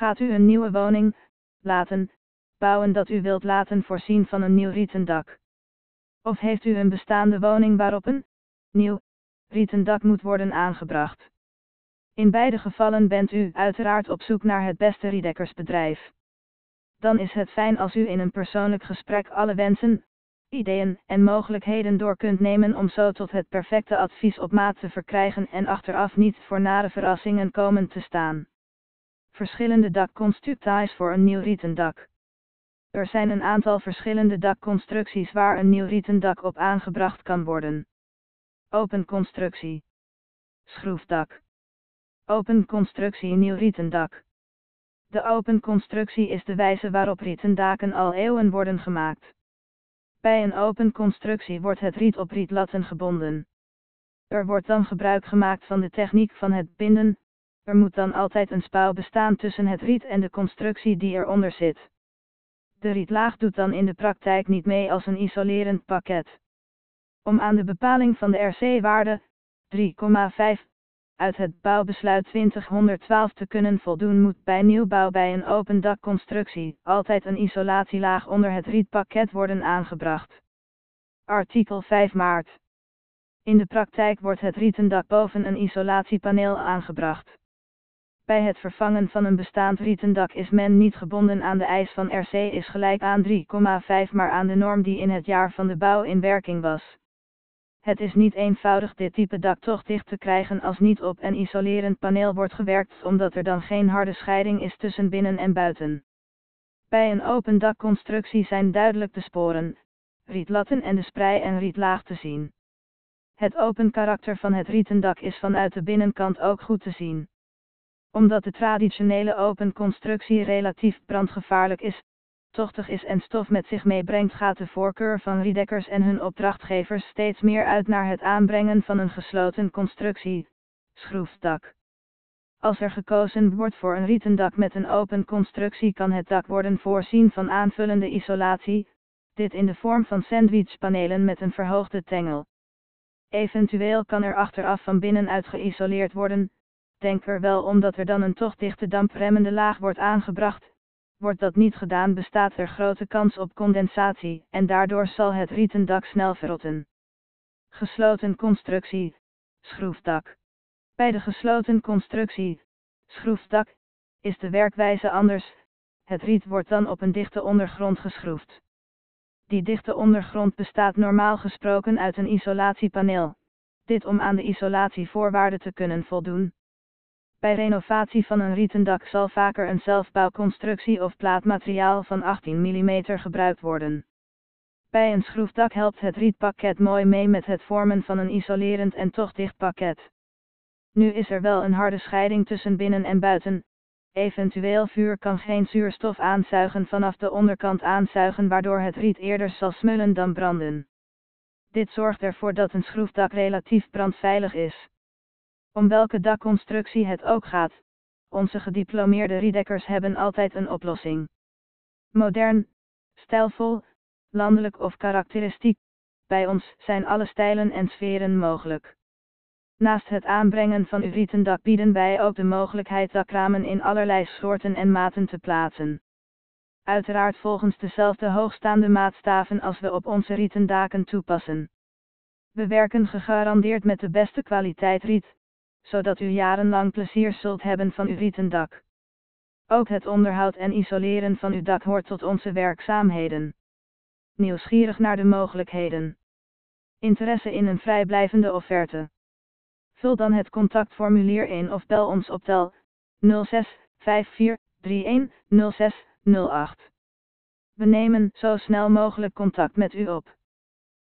Gaat u een nieuwe woning laten bouwen dat u wilt laten voorzien van een nieuw rieten dak? Of heeft u een bestaande woning waarop een nieuw rieten dak moet worden aangebracht? In beide gevallen bent u uiteraard op zoek naar het beste riedekkersbedrijf. Dan is het fijn als u in een persoonlijk gesprek alle wensen, ideeën en mogelijkheden door kunt nemen om zo tot het perfecte advies op maat te verkrijgen en achteraf niet voor nare verrassingen komen te staan. Verschillende dakconstructies voor een nieuw rieten dak. Er zijn een aantal verschillende dakconstructies waar een nieuw rieten dak op aangebracht kan worden. Open constructie. Schroefdak. Open constructie nieuw rieten dak. De open constructie is de wijze waarop rieten daken al eeuwen worden gemaakt. Bij een open constructie wordt het riet op rietlatten gebonden. Er wordt dan gebruik gemaakt van de techniek van het binden. Er moet dan altijd een spouw bestaan tussen het riet en de constructie die eronder zit. De rietlaag doet dan in de praktijk niet mee als een isolerend pakket. Om aan de bepaling van de RC-waarde 3,5 uit het bouwbesluit 2012 te kunnen voldoen moet bij nieuwbouw bij een open dakconstructie altijd een isolatielaag onder het rietpakket worden aangebracht. Artikel 5 maart. In de praktijk wordt het rieten dak boven een isolatiepaneel aangebracht. Bij het vervangen van een bestaand rieten dak is men niet gebonden aan de eis van RC is gelijk aan 3,5 maar aan de norm die in het jaar van de bouw in werking was. Het is niet eenvoudig dit type dak toch dicht te krijgen als niet op een isolerend paneel wordt gewerkt omdat er dan geen harde scheiding is tussen binnen en buiten. Bij een open dakconstructie zijn duidelijk de sporen, rietlatten en de sprei en rietlaag te zien. Het open karakter van het rieten dak is vanuit de binnenkant ook goed te zien. Omdat de traditionele open constructie relatief brandgevaarlijk is, tochtig is en stof met zich meebrengt gaat de voorkeur van riedekkers en hun opdrachtgevers steeds meer uit naar het aanbrengen van een gesloten constructie, schroefdak. Als er gekozen wordt voor een rieten dak met een open constructie kan het dak worden voorzien van aanvullende isolatie, dit in de vorm van sandwichpanelen met een verhoogde tengel. Eventueel kan er achteraf van binnenuit geïsoleerd worden, denk er wel omdat er dan een toch dichte dampremmende laag wordt aangebracht, Wordt dat niet gedaan bestaat er grote kans op condensatie en daardoor zal het rieten dak snel verrotten. Gesloten constructie, schroefdak. Bij de gesloten constructie, schroefdak, is de werkwijze anders, het riet wordt dan op een dichte ondergrond geschroefd. Die dichte ondergrond bestaat normaal gesproken uit een isolatiepaneel. Dit om aan de isolatievoorwaarden te kunnen voldoen. Bij renovatie van een rieten dak zal vaker een zelfbouwconstructie of plaatmateriaal van 18 mm gebruikt worden. Bij een schroefdak helpt het rietpakket mooi mee met het vormen van een isolerend en toch dicht pakket. Nu is er wel een harde scheiding tussen binnen en buiten. Eventueel vuur kan geen zuurstof aanzuigen vanaf de onderkant aanzuigen waardoor het riet eerder zal smullen dan branden. Dit zorgt ervoor dat een schroefdak relatief brandveilig is. Om welke dakconstructie het ook gaat, onze gediplomeerde riedekkers hebben altijd een oplossing. Modern, stijlvol, landelijk of karakteristiek, bij ons zijn alle stijlen en sferen mogelijk. Naast het aanbrengen van uw rieten dak bieden wij ook de mogelijkheid dakramen in allerlei soorten en maten te plaatsen. Uiteraard volgens dezelfde hoogstaande maatstaven als we op onze rieten daken toepassen. We werken gegarandeerd met de beste kwaliteit riet, zodat u jarenlang plezier zult hebben van uw rieten dak. Ook het onderhoud en isoleren van uw dak hoort tot onze werkzaamheden. Nieuwsgierig naar de mogelijkheden. Interesse in een vrijblijvende offerte. Vul dan het contactformulier in of bel ons op tel 06 54 31 06 08. We nemen zo snel mogelijk contact met u op.